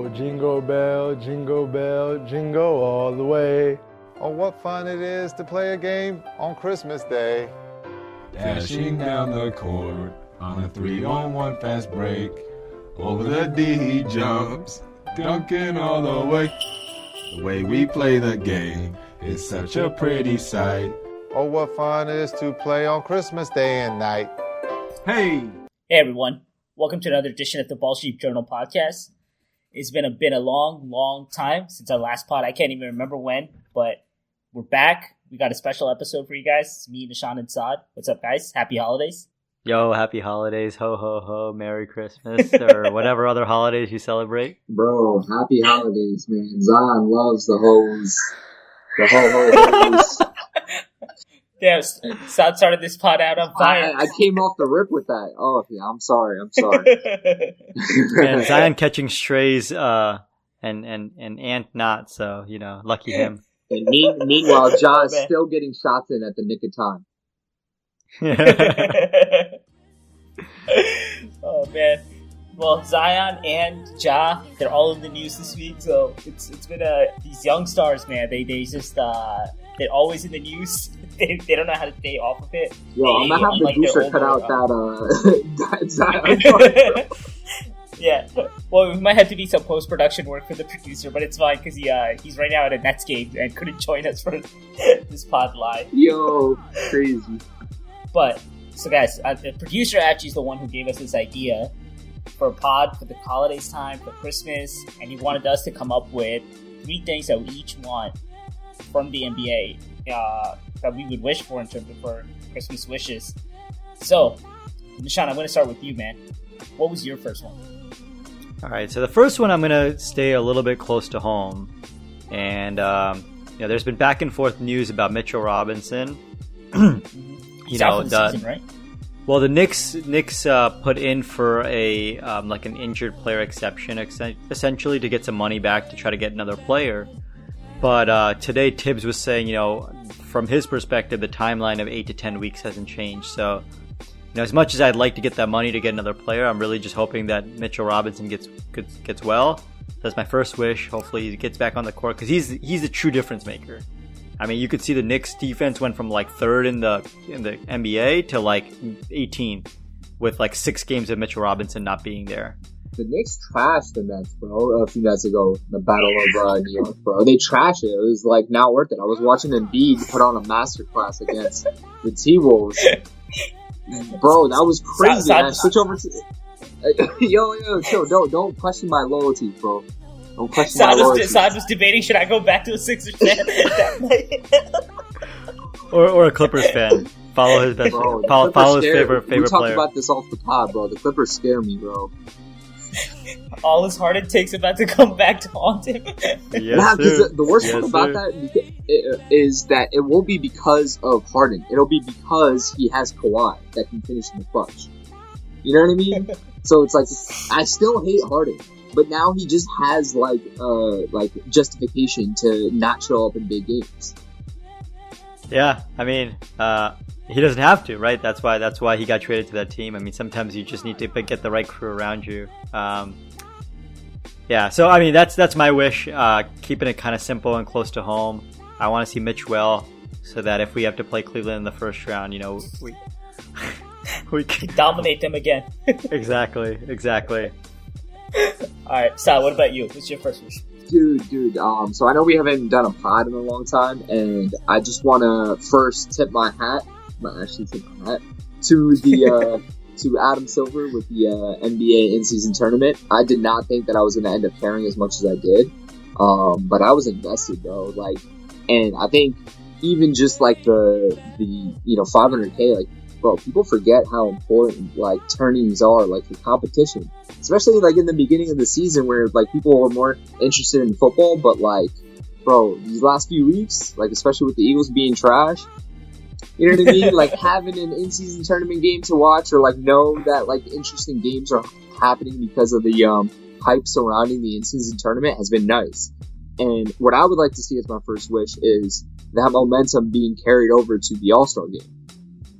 Oh, jingle bell, jingle bell, jingle all the way. Oh, what fun it is to play a game on Christmas Day. Dashing down the court on a three on one fast break. Over the D he jumps, dunking all the way. The way we play the game is such a pretty sight. Oh, what fun it is to play on Christmas Day and night. Hey! Hey everyone, welcome to another edition of the Ball Street Journal podcast. It's been a been a long, long time since our last pod. I can't even remember when, but we're back. We got a special episode for you guys. It's me, Nishant, and Saad. What's up, guys? Happy holidays. Yo, happy holidays, ho ho ho, Merry Christmas, or whatever other holidays you celebrate. Bro, happy holidays, man. Zion loves the hose. The ho ho hos. Damn, Saad started this pod out on fire. I, I came off the rip with that. Oh, yeah, I'm sorry. I'm sorry. And Zion catching strays, uh, and and and Ant not. So you know, lucky him. And mean, meanwhile, Ja is still getting shots in at the nick of time. oh man. Well, Zion and Ja, they're all in the news this week, so it's it's been a these young stars, man. They they just uh they're always in the news. They, they don't know how to stay off of it. Yo, I'm gonna have the booster cut out that, uh, yeah. Well, we might have to do some post production work for the producer, but it's fine because he uh, he's right now at a Nets game and couldn't join us for this pod live. Yo, crazy. But so, guys, uh, the producer actually is the one who gave us this idea for a pod for the holidays time for Christmas, and he wanted us to come up with three things that we each want from the NBA uh, that we would wish for in terms of for Christmas wishes. So, Nishant, I'm going to start with you, man. What was your first one? All right, so the first one I'm gonna stay a little bit close to home, and um, you know, there's been back and forth news about Mitchell Robinson. you know, the season, right? well, the Knicks Knicks uh, put in for a um, like an injured player exception, ex- essentially to get some money back to try to get another player. But uh, today, Thibs was saying, you know, from his perspective, the timeline of eight to ten weeks hasn't changed. So, you know, as much as I'd like to get that money to get another player, I'm really just hoping that Mitchell Robinson gets gets, gets well. That's my first wish. Hopefully, he gets back on the court because he's he's a true difference maker. I mean, you could see the Knicks defense went from like third in the in the NBA to like 18 with like six games of Mitchell Robinson not being there. The Knicks trashed the Nets, bro, a few nights ago. The Battle of uh, New York, bro. They trashed it. It was like not worth it. I was watching Embiid put on a masterclass against the T Wolves. Bro, that was crazy. Sa- sa- man. Switch over to yo, yo, chill. Don't don't question my loyalty, bro. Don't question my Saad loyalty. was, Saad was debating should I go back to a Sixers fan? Or, or a Clippers fan. Follow his best. Bro, follow, follow his scare- favorite We favorite talked player. about this off the pod, bro. The Clippers scare me, bro. All his heart it takes about to come back to haunt him. Yes, yeah, because sir. the, the worst Yes, part about sir. that beca- i- is that it won't be because of Harden. It'll be because he has Kawhi that can finish in the clutch. You know what I mean? so it's like I still hate Harden, but now he just has like uh like justification to not show up in big games. Yeah, I mean, uh, he doesn't have to, right? That's why that's why he got traded to that team. I mean, sometimes you just need to get the right crew around you. Um, yeah, so I mean, that's that's my wish. Uh, keeping it kind of simple and close to home. I want to see Mitch well, so that if we have to play Cleveland in the first round, you know, we we can Dominate them again. exactly, exactly. Alright, Saad, what about you? What's your first wish? Dude, dude, um, so I know we haven't done a pod in a long time, and I just want to first tip my hat, not actually tip my hat, to the, uh, to Adam Silver with the, uh, NBA in-season tournament. I did not think that I was going to end up caring as much as I did, um, but I was invested, though. like, and I think even just like the, the, you know, 500k, like, bro, people forget how important, like, turnings are, like, for competition especially like in the beginning of the season where like people were more interested in football, but like, bro, these last few weeks, like especially with the Eagles being trash, you know what I mean? like having an in-season tournament game to watch or like know that like interesting games are happening because of the um hype surrounding the in-season tournament has been nice. And what I would like to see as my first wish is that momentum being carried over to the All-Star game.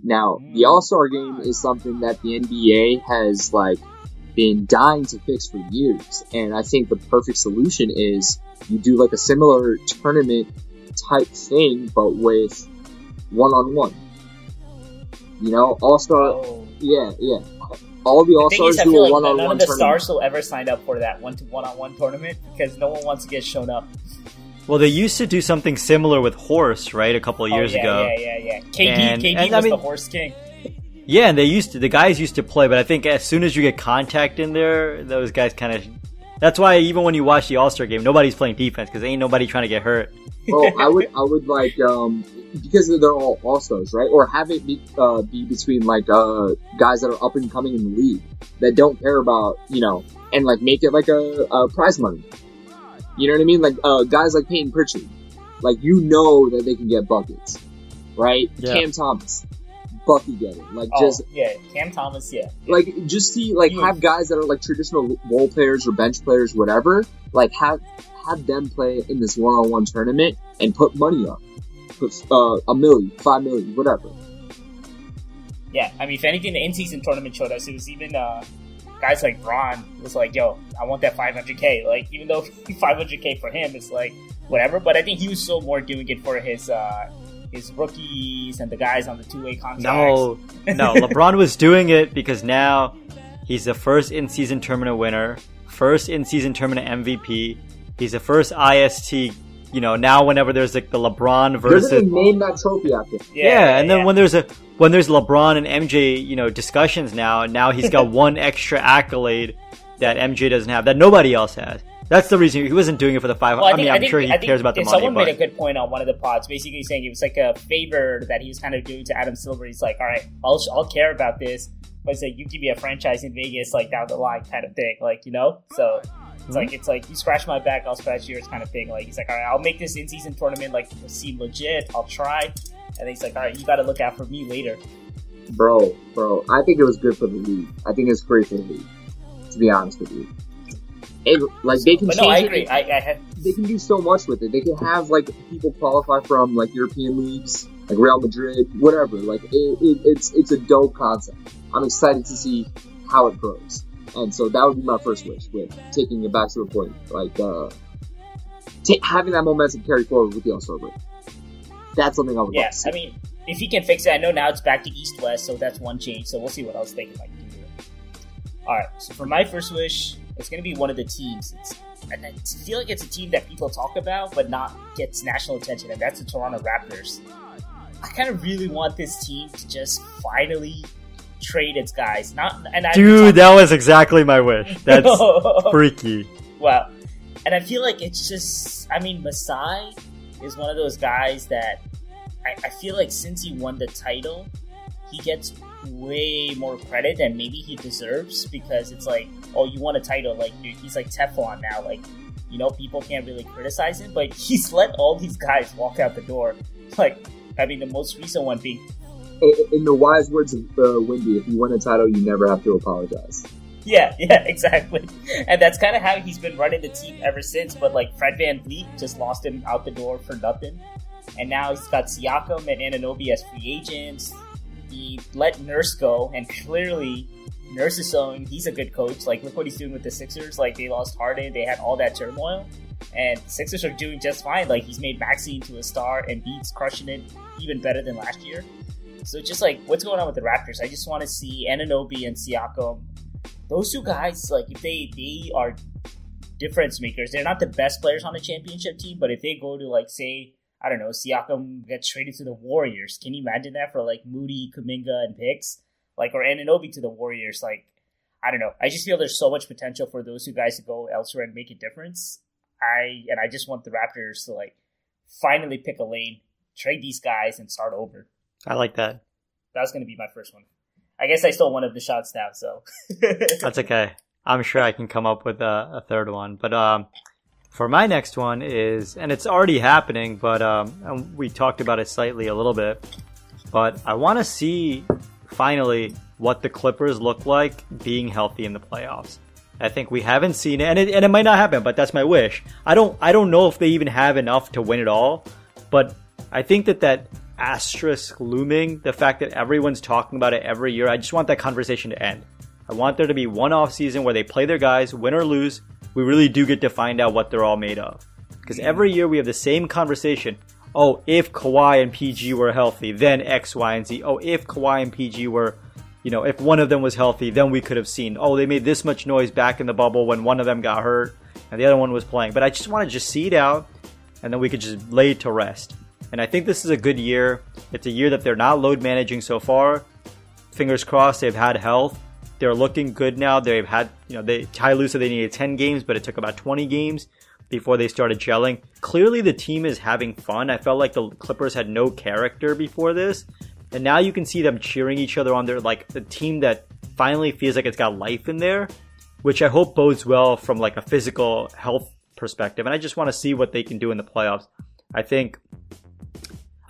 Now, the All-Star game is something that the NBA has like been dying to fix for years. And I think the perfect solution is you do like a similar tournament type thing, but with one on one. You know, All Star. Oh. Yeah, yeah. All the The All Stars do feel a like one on none of the tournament. stars will ever sign up for that one to one on one tournament because no one wants to get shown up. Well, they used to do something similar with horse, right? A couple of years oh, yeah, ago. Yeah, yeah, yeah. KD, And- KD and I was mean- the horse king. Yeah, and they used to. The guys used to play, but I think as soon as you get contact in there, those guys kind of. That's why even when you watch the All Star game, nobody's playing defense because ain't nobody trying to get hurt. well, I would, I would like, um, because they're all all stars, right? Or have it be, uh, be between like uh, guys that are up and coming in the league that don't care about, you know, and like make it like a, a prize money. You know what I mean? Like uh, guys like Payton Pritchard, like you know that they can get buckets, right? Yeah. Cam Thomas, bucket getter, like Oh, just yeah, Cam Thomas, yeah. like just see like You- have guys that are like traditional role players or bench players, whatever. Like have have them play in this one on one tournament and put money up, uh, a million, five million, whatever. Yeah, I mean, if anything, the in-season tournament showed us it was even uh, guys like Ron was like, "Yo, I want that 500k." Like, even though 500k for him is like whatever, but I think he was so more doing it for his uh, his rookies and the guys on the two-way contracts. No, no. LeBron was doing it because now he's the first in-season tournament winner, first in-season tournament MVP. He's the first IST. You know, now whenever there's like the LeBron They're versus gonna name that trophy after. him. yeah, and then yeah. when there's a when there's LeBron and MJ, you know, discussions now, now he's got one extra accolade that MJ doesn't have that nobody else has. That's the reason he wasn't doing it for the five. Well, I, think- mean, I'm think- sure he cares about the if money, Someone but made a good point on one of the pods, basically saying it was like a favor that he was kind of doing to Adam Silver. He's like, "All right, I'll I'll care about this, but it's like you give me a franchise in Vegas, like down the line, kind of thing, like you know." So it's like it's like you scratch my back, I'll scratch yours, kind of thing. Like he's like, "All right, I'll make this in season tournament like seem legit. I'll try," and then he's like, "All right, you got to look out for me later." Bro, bro, I think it was good for the league. I think it's great for the league. To be honest with you, it, like they can But change no, I it. agree. I, I had they can do so much with it. They can have like people qualify from like European leagues, like Real Madrid, whatever. Like it, it, it's it's a dope concept. I'm excited to see how it grows, and so that would be my first wish with taking it back to the point, like uh, ta- having that momentum carry forward with the All Star break. That's something I would Yeah, to. I mean, if he can fix it, I know now it's back to East West, so that's one change. So we'll see what else they can like do. All right, so for my first wish, it's gonna be one of the teams. It's, and I feel like it's a team that people talk about, but not gets national attention, and that's the Toronto Raptors. I kind of really want this team to just finally trade its guys. Not and I dude, that was exactly my wish. That's freaky. Wow. And I feel like it's just, I mean, Masai is one of those guys that I, I feel like since he won the title, he gets way more credit than maybe he deserves because it's like, oh, you won a title. Like, dude, he's like Teflon now. Like, you know, people can't really criticize him, but he's let all these guys walk out the door. Like, I mean, the most recent one being In, the wise words of uh, Windy, if you win a title, you never have to apologize. Yeah, yeah, exactly. And that's kind of how he's been running the team ever since. But like Fred VanVleet just lost him out the door for nothing. And now he's got Siakam and Anunoby as free agents. He let Nurse go, and clearly Nurse is showing he's a good coach. Like, look what he's doing with the Sixers. Like, they lost Harden, they had all that turmoil. And Sixers are doing just fine. Like, he's made Maxey into a star, and Beats crushing it even better than last year. So, just like, what's going on with the Raptors? I just want to see Anunoby and Siakam those two guys, like if they they are difference makers, they're not the best players on the championship team, but if they go to like say I don't know, Siakam gets traded to the Warriors, can you imagine that for like Moody, Kuminga, and picks, like or Anunoby to the Warriors? Like I don't know, I just feel there's so much potential for those two guys to go elsewhere and make a difference. I and I just want the Raptors to like finally pick a lane, trade these guys, and start over. I like that. That was going to be my first one. I guess I stole one of the shots now, so That's okay. I'm sure I can come up with a, a third one. But um, for my next one is, and it's already happening, but um, and we talked about it slightly a little bit. But I want to see finally what the Clippers look like being healthy in the playoffs. I think we haven't seen it, and it, and it might not happen, but that's my wish. I don't I don't know if they even have enough to win it all, but I think that that asterisk looming, the fact that everyone's talking about it every year, I just want that conversation to end. I want there to be one off season where they play their guys, win or lose. We really do get to find out what they're all made of. Because every year we have the same conversation. Oh, if Kawhi and PG were healthy, then X, Y, and Z. Oh, if Kawhi and PG were, you know, if one of them was healthy, then we could have seen. Oh, they made this much noise back in the bubble when one of them got hurt and the other one was playing. But I just want to just see it out, and then we could just lay it to rest. And I think this is a good year. It's a year that they're not load managing so far. Fingers crossed, they've had health. They're looking good now. They've had, you know, they Ty Lue said they needed 10 games, but it took about 20 games before they started gelling. Clearly, the team is having fun. I felt like the Clippers had no character before this, and now you can see them cheering each other on. They're like a team that finally feels like it's got life in there, which I hope bodes well from like a physical health perspective. And I just want to see what they can do in the playoffs. I think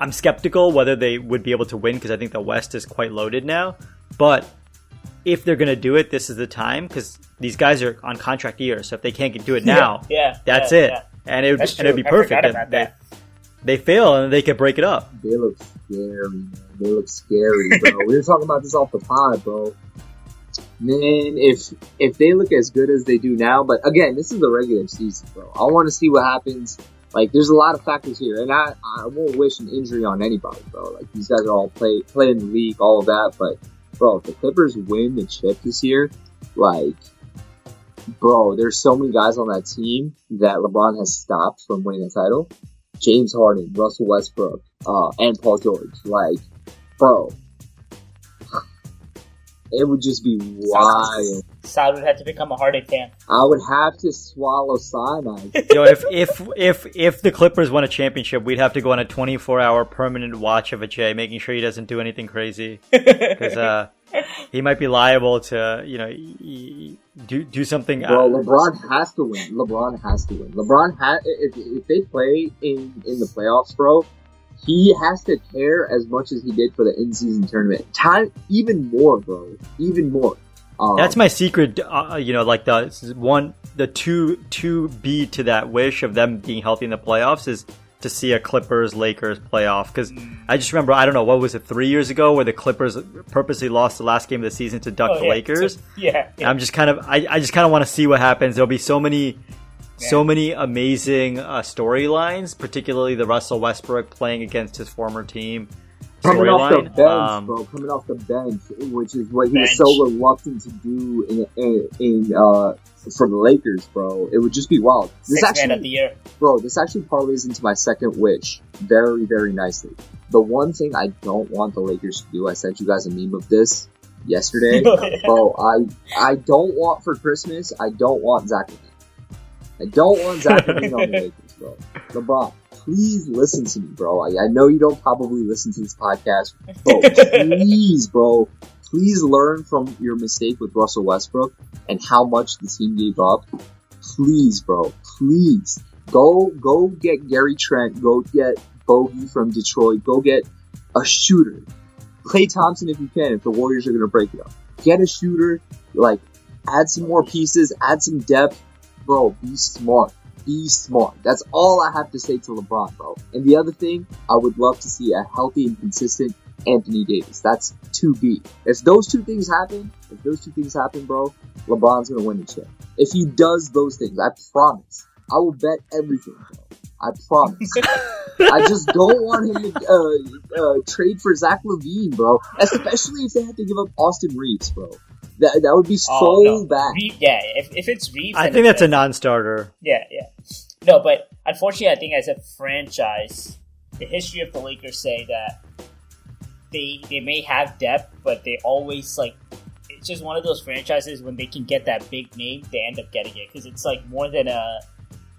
I'm skeptical whether they would be able to win because I think the West is quite loaded now. But if they're going to do it, this is the time because these guys are on contract years. So if they can't do it now, yeah, that's yeah, it, yeah. and it would and it'd be I perfect. forgot They- about they, that. they fail and they could break it up. They look scary, man. They look scary, bro. we were talking about this off the pod, bro. Man, if if they look as good as they do now, but again, this is the regular season, bro. I want to see what happens. Like, there's a lot of factors here, and I I won't wish an injury on anybody, bro. Like these guys are all play play in the league, all of that, but bro, if the Clippers win the chip this year, like, bro, there's so many guys on that team that LeBron has stopped from winning a title. James Harden, Russell Westbrook, uh, and Paul George. Like, bro, it would just be wild. Saad would have to become a Harden fan. I would have to swallow cyanide. you know, if if if if the Clippers won a championship, we'd have to go on a 24 hour permanent watch of Ajay, making sure he doesn't do anything crazy because uh, he might be liable to you know y- y- do do something. Bro, uh, LeBron has to win. LeBron has to win. LeBron ha- if, if they play in in the playoffs, bro, he has to care as much as he did for the in season tournament. Time even more, bro. Even more. Um, That's my secret. Uh, you know, like the one, the two, two B to that wish of them being healthy in the playoffs is to see a Clippers Lakers playoff. Because I just remember, I don't know, what was it, three years ago, where the Clippers purposely lost the last game of the season to duck Oh, the yeah. Lakers. So- yeah, And I'm just kind of, I, I just kind of want to see what happens. There'll be so many, so many amazing uh, storylines, particularly the Russell Westbrook playing against his former team coming off the bench, Um, bro. Coming off the bench, which is what he Bench. was so reluctant to do in in, in uh for the Lakers, bro. It would just be wild. This six man of the year. bro, this actually parlays into my second wish very, very nicely. The one thing I don't want the Lakers to do, I sent you guys a meme of this yesterday. bro, I I don't want for Christmas. I don't want Zach. I don't want Zach LaVine on the Lakers, bro. LeBron, please listen to me, bro. I, I know you don't probably listen to this podcast, bro. please, bro, please learn from your mistake with Russell Westbrook and how much the team gave up. Please, bro, please go go get Gary Trent. Go get Bogey from Detroit. Go get a shooter. Klay Thompson if you can. If the Warriors are gonna break it up, get a shooter. Like add some more pieces. Add some depth, bro. Be smart. Be smart. That's all I have to say to LeBron, bro. And the other thing, I would love to see a healthy and consistent Anthony Davis. That's 2B. If those two things happen, if those two things happen, bro, LeBron's gonna win the chip. If he does those things, I promise. I will bet everything, bro. I promise. I just don't want him to uh, uh, trade for Zach LaVine, bro. Especially if they have to give up Austin Reaves, bro. That that would be so Oh, no. bad. Reeve, yeah, if, if it's Reaves, I think that's a non-starter. Yeah, yeah. No, but unfortunately, I think as a franchise, the history of the Lakers say that they they may have depth, but they always like it's just one of those franchises when they can get that big name, they end up getting it because it's like more than a.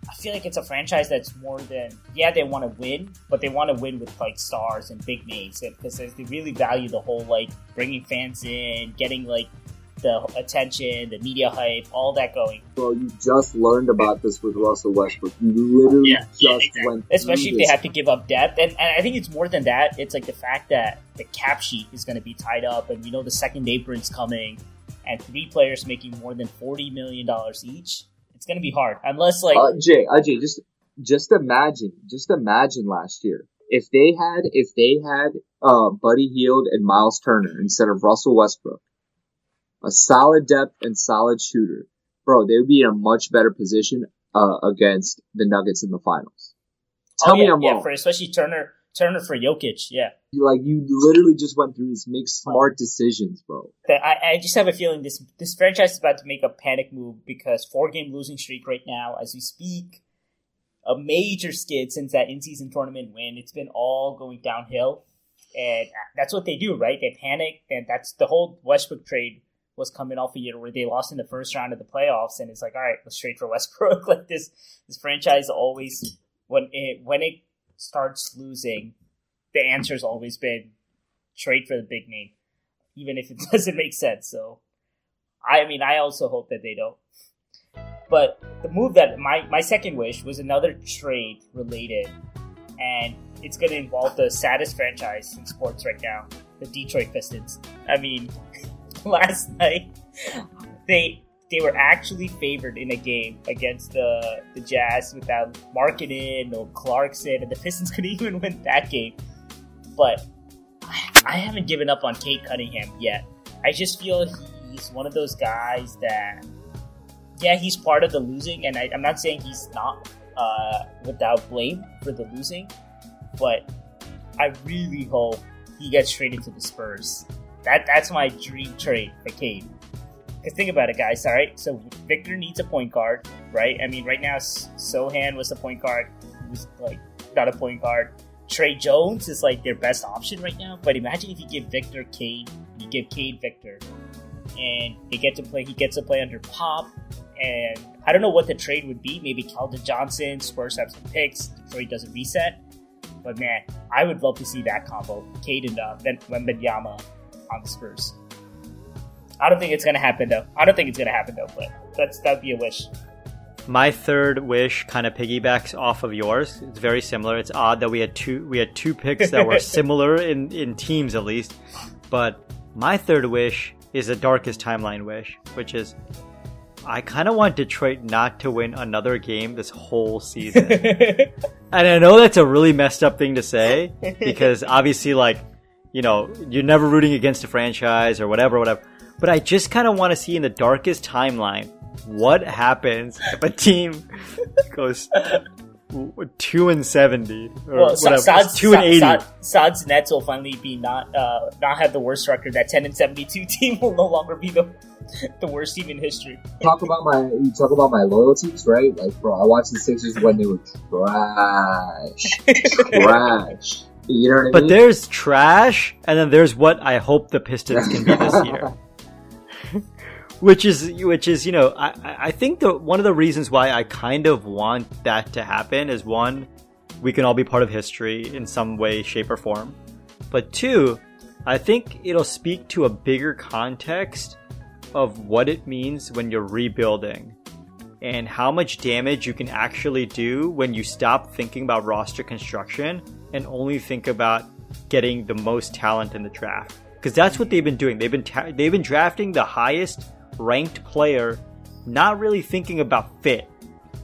I feel like it's a franchise that's more than yeah they want to win, but they want to win with like stars and big names because they really value the whole like bringing fans in, getting like the attention, the media hype, all that going. Well, you just learned about this with Russell Westbrook. You literally Yeah, yeah, just exactly. went especially if they have to give up depth. And, and I think it's more than that. It's like the fact that the cap sheet is going to be tied up, and we know the second apron's coming, and three players making more than forty million dollars each. It's going to be hard unless like uh, Jay, uh, Jay, just just imagine, just imagine last year if they had if they had uh, Buddy Hield and Myles Turner instead of Russell Westbrook. A solid depth and solid shooter, bro, they would be in a much better position uh, against the Nuggets in the finals. Tell oh, me I'm yeah, wrong. for especially Turner, Turner for Jokic. Yeah, like you literally just went through this. Make smart decisions, bro. I, I just have a feeling this this franchise is about to make a panic move because four game losing streak right now as we speak. A major skid since that in season tournament win. It's been all going downhill, and that's what they do, right? They panic, and that's the whole Westbrook trade was coming off a year where they lost in the first round of the playoffs, and it's like, all right, let's trade for Westbrook. like this, this franchise always when it when it starts losing, the answer's always been trade for the big name even if it doesn't make sense. So, I mean, I also hope that they don't. But the move that my my second wish was another trade related, and it's going to involve the saddest franchise in sports right now, the Detroit Pistons. I mean, last night they they were actually favored in a game against the the Jazz without Markkanen or Clarkson, and the Pistons couldn't even win that game. But I haven't given up on Cade Cunningham yet. I just feel he's one of those guys that, yeah, he's part of the losing, and I, I'm not saying he's not uh, without blame for the losing, but I really hope he gets traded to the Spurs. That that's my dream trade for Cade. Because think about it, guys. All right, so Victor needs a point guard, right? I mean, right now Sochan was the point guard. He was like not a point guard. Tre Jones is like their best option right now. But imagine if you give Victor Cade, you give Cade Victor, and they get to play. He gets to play under Pop, and I don't know what the trade would be. Maybe Keldon Johnson, Spurs have some picks. Detroit does a reset. But man, I would love to see that combo, Cade and uh, Ben- Wembanyama on the Spurs. I don't think it's gonna happen though. I don't think it's gonna happen though. But that's that'd be a wish. My third wish kind of piggybacks off of yours. It's very similar. It's odd that we had two we had two picks that were similar in in teams at least. But my third wish is a darkest timeline wish, which is I kind of want Detroit not to win another game this whole season. and I know that's a really messed up thing to say because obviously, like, you know, you're never rooting against a franchise or whatever, whatever. But I just kind of want to see in the darkest timeline what happens if a team goes two and seventy or well, whatever, Saad's, two and eighty. Saad, Saad's Nets will finally be not uh, not have the worst record. That ten and seventy two team will no longer be the the worst team in history. Talk about my you talk about my loyalties, right? Like, bro, I watched the Sixers when they were trash, trash. You know But mean? there's trash, and then there's what I hope the Pistons can be this year. which is, which is, you know, I, I- I think the one of the reasons why I kind of want that to happen is one, we can all be part of history in some way, shape, or form. But two, I think it'll speak to a bigger context of what it means when you're rebuilding and how much damage you can actually do when you stop thinking about roster construction and only think about getting the most talent in the draft. Because that's what they've been doing. They've been ta- they've been drafting the highest ranked player, not really thinking about fit.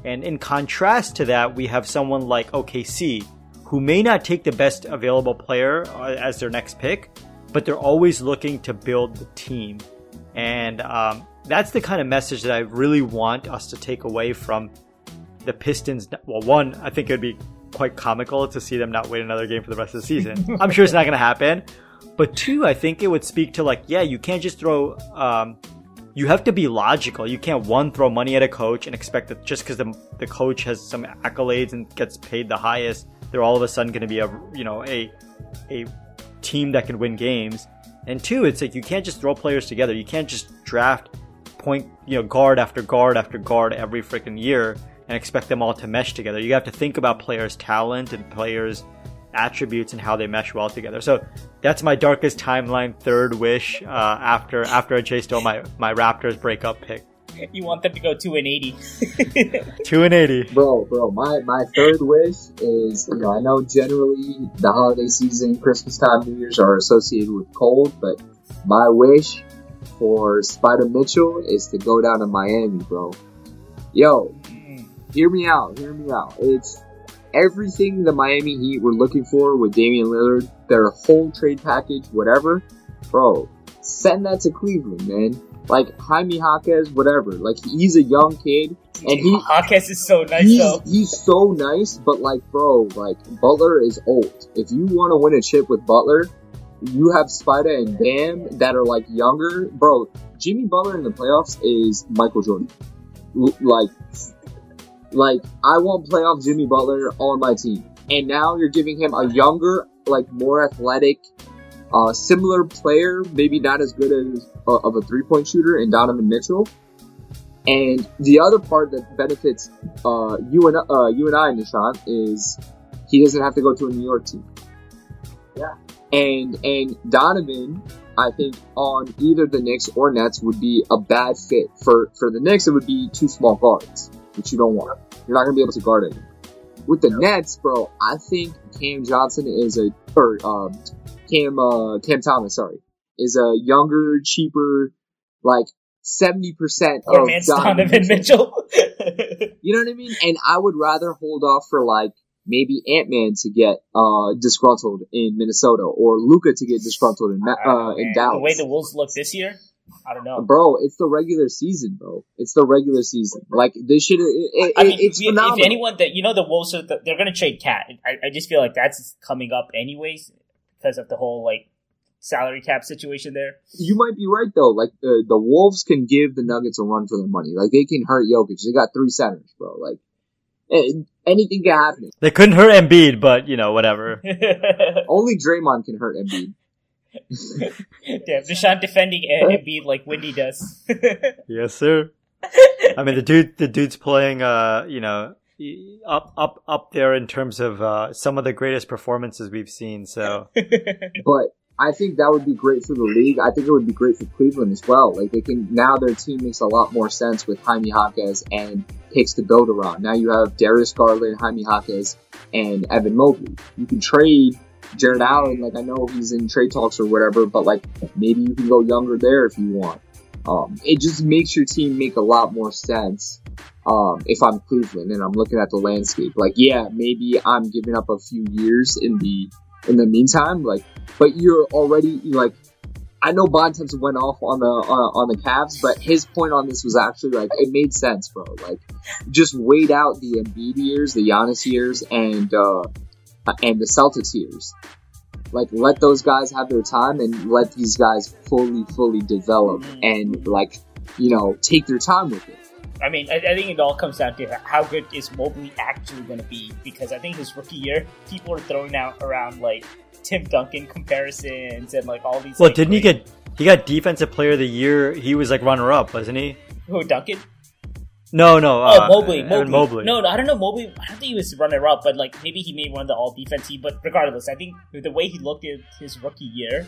And in contrast to that, we have someone like OKC, who may not take the best available player uh, as their next pick, but they're always looking to build the team. And um, that's the kind of message that I really want us to take away from the Pistons. Well, one, I think it would be quite comical to see them not win another game for the rest of the season. I'm sure it's not going to happen. But two, I think it would speak to like, yeah, you can't just throw. Um, you have to be logical. You can't one throw money at a coach and expect that just because the the coach has some accolades and gets paid the highest, they're all of a sudden going to be a you know a a team that can win games. And two, it's like you can't just throw players together. You can't just draft point, you know, guard after guard after guard every freaking year and expect them all to mesh together. You have to think about players' talent and players' attributes and how they mesh well together. So that's my darkest timeline third wish uh, after after I chased all my my Raptors breakup pick. You want them to go two and eighty. Two and eighty. Bro, bro, my, my third wish is, you know, I know generally the holiday season, Christmas time, New Year's are associated with cold, but my wish for Spida Mitchell is to go down to Miami, bro. Yo, hear me out, hear me out. It's everything the Miami Heat were looking for with Damian Lillard, their whole trade package, whatever. Bro, send that to Cleveland, man. Like Jaime Jaquez, whatever. Like he's a young kid, and he Hawkins is so nice he's, though. he's so nice, but like, bro, like Butler is old. If you want to win a chip with Butler, you have Spida and Bam that are like younger, bro. Jimmy Butler in the playoffs is Michael Jordan. L- like, like I want playoff Jimmy Butler on my team, and now you're giving him a younger, like more athletic, uh, similar player, maybe not as good as uh, of a three point shooter in Donovan Mitchell. And the other part that benefits uh, you and uh, you and I, Nishant, is he doesn't have to go to a New York team. Yeah. And and Donovan, I think on either the Knicks or Nets would be a bad fit for for the Knicks. It would be two small guards, which you don't want. You're not gonna be able to guard it. With the Nets, bro, I think Cam Johnson is a or um, Cam uh, Cam Thomas, sorry, is a younger, cheaper, like seventy percent of man's Donovan Donovan Mitchell. Mitchell. You know what I mean? And I would rather hold off for like maybe Ant Man to get uh disgruntled in Minnesota or Luka to get disgruntled in know, uh in. Dallas. The way the Wolves look this year, I don't know. Bro, it's the regular season, bro. It's the regular season. Like this should. It, it, I mean, it's we- if anyone that you know, the Wolves are the, they're gonna trade KAT. I, I just feel like that's coming up anyways because of the whole like salary cap situation there. you might be right though. Like the the Wolves can give the Nuggets a run for their money. Like they can hurt Jokic. They got three centers, bro. Like anything can happen. They couldn't hurt Embiid, but you know, whatever. Only Draymond can hurt Embiid. Damn, Deshaun defending Em- Embiid like Windy does. yes, sir. I mean, the dude, the dude's playing, uh, you know, up, up, up there in terms of uh, some of the greatest performances we've seen. So But I think that would be great for the league. I think it would be great for Cleveland as well. Like they can now their team makes a lot more sense with Jaime Jaquez and picks to build around. Now you have Darius Garland, Jaime Jaquez, and Evan Mobley. You can trade Jarrett Allen. Like I know he's in trade talks or whatever, but like maybe you can go younger there if you want. Um, it just makes your team make a lot more sense. Um, if I'm Cleveland and I'm looking at the landscape, like yeah, maybe I'm giving up a few years in the in the meantime, like but you're already like I know Bontemps went off on the on, on the Cavs, but his point on this was actually like it made sense, bro. Like just wait out the Embiid years, the Giannis years, and uh and the Celtics years. Like let those guys have their time and let these guys fully, fully develop mm-hmm. and like you know take their time with it. I mean, I, I think it all comes down to how good is Mobley actually going to be because I think his rookie year, people are throwing out around like Tim Duncan comparisons and like all these. well, like, didn't he get? He got Defensive Player of the Year. He was like runner up, wasn't he? who Duncan? No, no. Oh, uh, Mobley, Evan Mobley. Mobley. No, no, I don't know Mobley. I don't think he was runner up, but like maybe he made one of the all defense team. But regardless, I think the way he looked at his rookie year,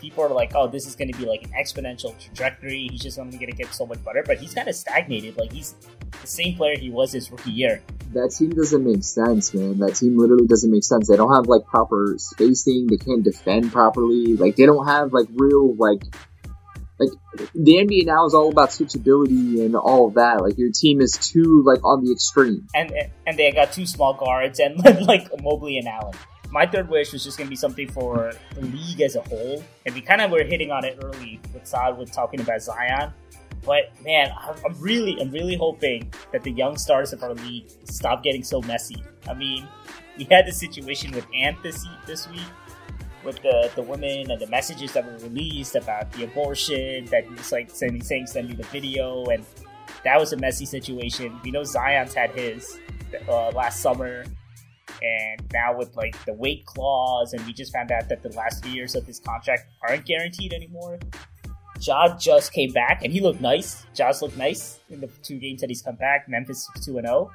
people are like, "Oh, this is going to be like an exponential trajectory. He's just only going to get so much better." But he's kind of stagnated. Like he's the same player he was his rookie year. That team doesn't make sense, man. That team literally doesn't make sense. They don't have like proper spacing. They can't defend properly. Like they don't have like real like like the NBA now is all about switchability and all of that. Like your team is too like on the extreme. and and they got two small guards and like Mobley and Allen. My third wish was just gonna be something for the league as a whole, and we kind of were hitting on it early with Saad with talking about Zion. But man, I'm I'm really, I'm really hoping that the young stars of our league stop getting so messy. I mean, we had the situation with Ant this this week with the the women and the messages that were released about the abortion that he was like sending saying send me the video and that was a messy situation. We know Zion's had his uh, last summer, and now with like the weight clause, and we just found out that the last three years of his contract aren't guaranteed anymore. Ja just came back, and he looked nice. Ja's looked nice in the two games that he's come back. Memphis two and zero.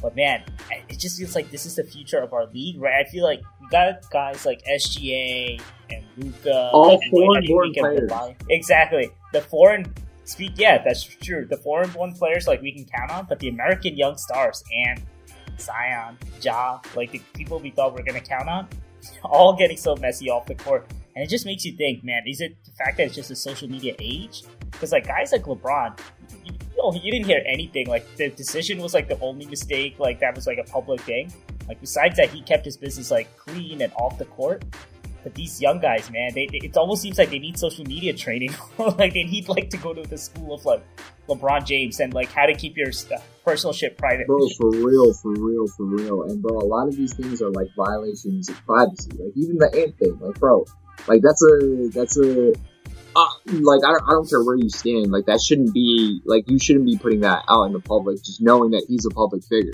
But man, it just feels like this is the future of our league, right? I feel like we got guys like SGA and Luka, All and, and foreign-born players. Exactly, the foreign speak. Yeah, that's true. The foreign born players like we can count on, but the American young stars and Zion, Ja, like the people we thought we are gonna count on, all getting so messy off the court, and it just makes you think, man, is it the fact that it's just a social media age? Because like guys like LeBron, Oh, you, you, didn't hear anything. Like the decision was like the only mistake. Like that was like a public thing. Like besides that, he kept his business like clean and off the court. But these young guys, man, they, they, it almost seems like they need social media training. like they need like to go to the school of like LeBron James and like how to keep your stuff, uh, personal shit private. Bro, for real, for real, for real. And bro, a lot of these things are like violations of privacy. Like even the ant thing, like bro, like that's a that's a uh, like I don't, I don't care where you stand. Like that shouldn't be like you shouldn't be putting that out in the public. Just knowing that he's a public figure,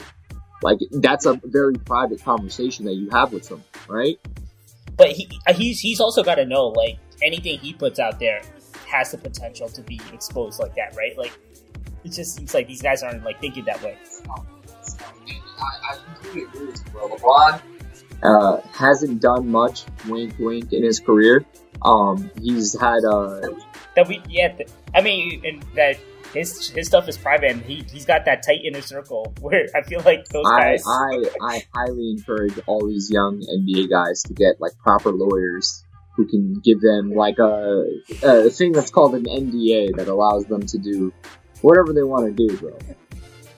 like that's a very private conversation that you have with someone, right? But he he's he's also got to know like anything he puts out there has the potential to be exposed like that, right? Like it just seems like these guys aren't like thinking that way. I, I completely agree with you, bro. LeBron uh, hasn't done much, wink, wink, in his career. Um, he's had uh, That we yeah, th- I mean, and that his his stuff is private, and he he's got that tight inner circle where I feel like those I, guys. I I highly encourage all these young NBA guys to get like proper lawyers who can give them like a, a thing that's called an NDA that allows them to do whatever they want to do, bro.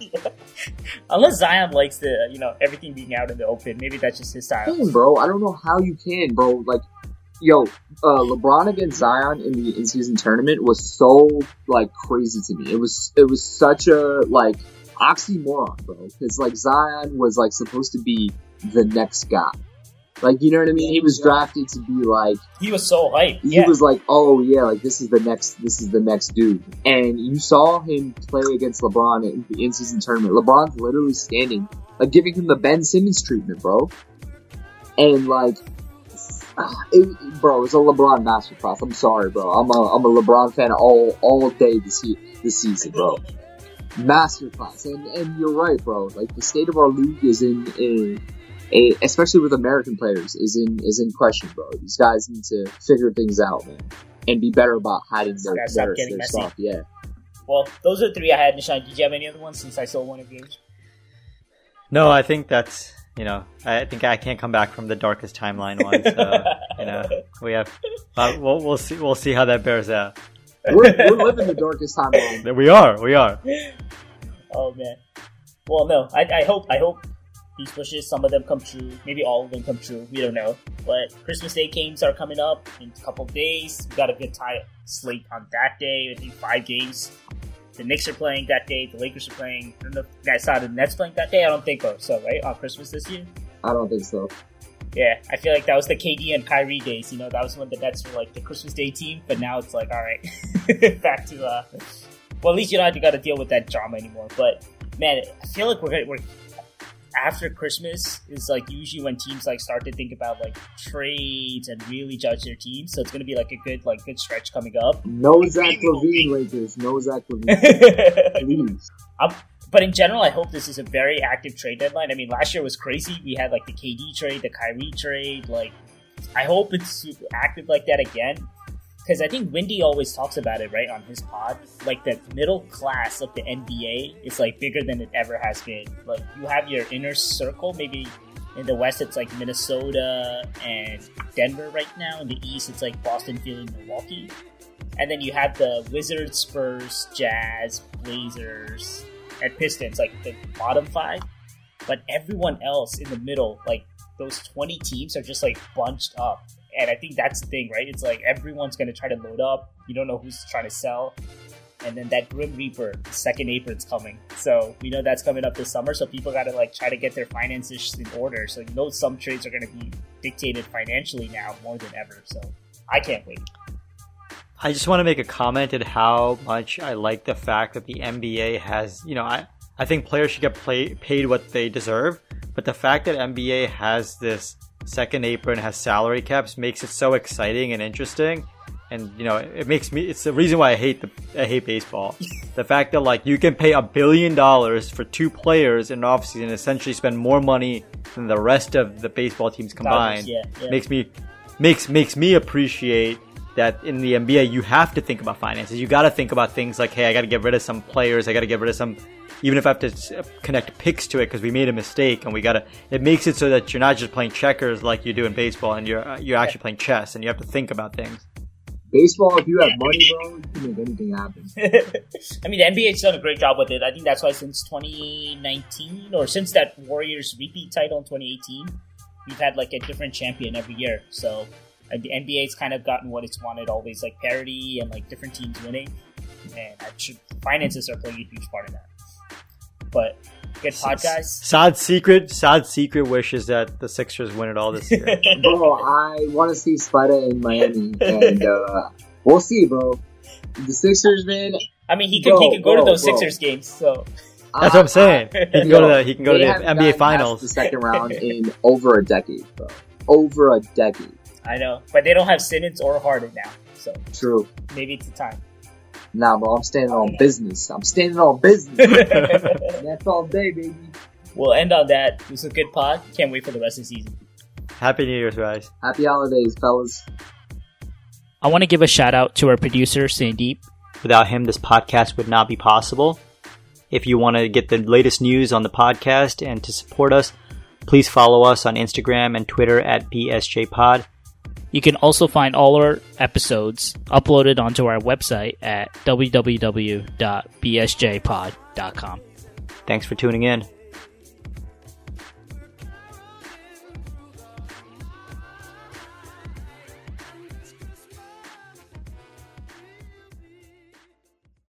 Unless Zion likes the you know everything being out in the open, maybe that's just his style. Damn, bro, I don't know how you can, bro. Like, yo, uh, LeBron against Zion in the in-season tournament was so like crazy to me. It was it was such a like oxymoron, bro. Because like Zion was like supposed to be the next guy. Like, you know what I mean? He was drafted to be like He was so hyped. he Yeah, was like, oh yeah, like this is the next, this is the next dude. And you saw him play against LeBron in the in-season tournament. LeBron's literally standing, like giving him the Ben Simmons treatment, bro. And like, it, bro, it's a LeBron masterclass. I'm sorry, bro. I'm a, I'm a LeBron fan all, all day this, ye- this season, bro. Masterclass. And, and you're right, bro. Like the state of our league is in, in a, especially with American players, is in is in question, bro. These guys need to figure things out, man, and be better about hiding their their, their stuff. Yeah, Well, those are three I had. Nishant, did you have any other ones since I saw one of yours? No, I think that's you know I think I can't come back from the darkest timeline one. So you know we have uh, we'll we'll see we'll see how that bears out. we're, we're living the darkest timeline. We are we are. Oh man. Well, no. I, I hope I hope these wishes, some of them come true. Maybe all of them come true. We don't know. But Christmas Day games are coming up in a couple of days. We got a good tie slate on that day. I think five games. The Knicks are playing that day. The Lakers are playing. I don't know if you saw the Nets playing that day. I don't think so. Right on Christmas this year. I don't think so. Yeah, I feel like that was the KD and Kyrie days. You know, that was when the Nets were like the Christmas Day team. But now it's like, all right, back to uh. Well, at least you don't have to got to deal with that drama anymore. But man, I feel like we're gonna, we're after Christmas is like usually when teams like start to think about like trades and really judge their teams. So it's gonna be like a good like good stretch coming up. No Zach LaVine, Lakers. No Zach LaVine, please. But in general, I hope this is a very active trade deadline. I mean, last year was crazy. We had like the KD trade, the Kyrie trade. Like, I hope it's super active like that again. Because I think Windy always talks about it, right, on his pod. Like, the middle class of the NBA is like bigger than it ever has been. Like, you have your inner circle, maybe in the West, it's like Minnesota and Denver right now. In the East, it's like Boston, Philly, Milwaukee. And then you have the Wizards, Spurs, Jazz, Blazers, and Pistons, like the bottom five. But everyone else in the middle, like those 20 teams, are just like bunched up. And I think that's the thing, right? It's like everyone's to try to load up. You don't know who's trying to sell. And then that Grim Reaper, second apron's coming. So we know that's coming up this summer. So people got to like try to get their finances in order. So you know some trades are to be dictated financially now more than ever. So I can't wait. I just want to make a comment at how much I like the fact that the NBA has, you know, I, I think players should get play, paid what they deserve, but the fact that NBA has this second apron, has salary caps, makes it so exciting and interesting. And you know, it makes me. It's the reason why I hate the I hate baseball. the fact that like you can pay a billion dollars for two players in an offseason and essentially spend more money than the rest of the baseball teams combined yeah, yeah. makes me makes makes me appreciate that in the NBA you have to think about finances. You got to think about things like, hey, I got to get rid of some players. I got to get rid of some, even if I have to connect picks to it because we made a mistake, and we got to. It makes it so that you're not just playing checkers like you do in baseball, and you're uh, you're actually playing chess, and you have to think about things. Baseball, if you have money, bro, you can make anything happen. I mean, the NBA's done a great job with it. I think that's why since 2019, or since that Warriors repeat title in 2018, we've had like a different champion every year. So And the NBA's kind of gotten what it's wanted, always like parity and like different teams winning, and I should, finances are playing a huge part in that. But good pod, guys. Sad secret, sad secret wishes that the Sixers win it all this year. Bro, I want to see Spida in Miami, and uh, we'll see, bro. The Sixers, man. I mean, he can he Bro, can go to those bro. Sixers games. So That's what I'm saying. He can go to the he can go to the NBA Finals. the second round in over a decade, bro. Over a decade. I know, but they don't have Simmons or Harden now. So True. maybe it's the time. Nah, bro, I'm standing on business. I'm standing on business. That's all day, baby. we'll end on that. It was a good pod. Can't wait for the rest of the season. Happy New Year's, guys. Happy holidays, fellas. I want to give a shout out to our producer, Sandeep. Without him, this podcast would not be possible. If you want to get the latest news on the podcast and to support us, please follow us on Instagram and Twitter at BSJPod. You can also find all our episodes uploaded onto our website at www.bsjpod.com. Thanks for tuning in.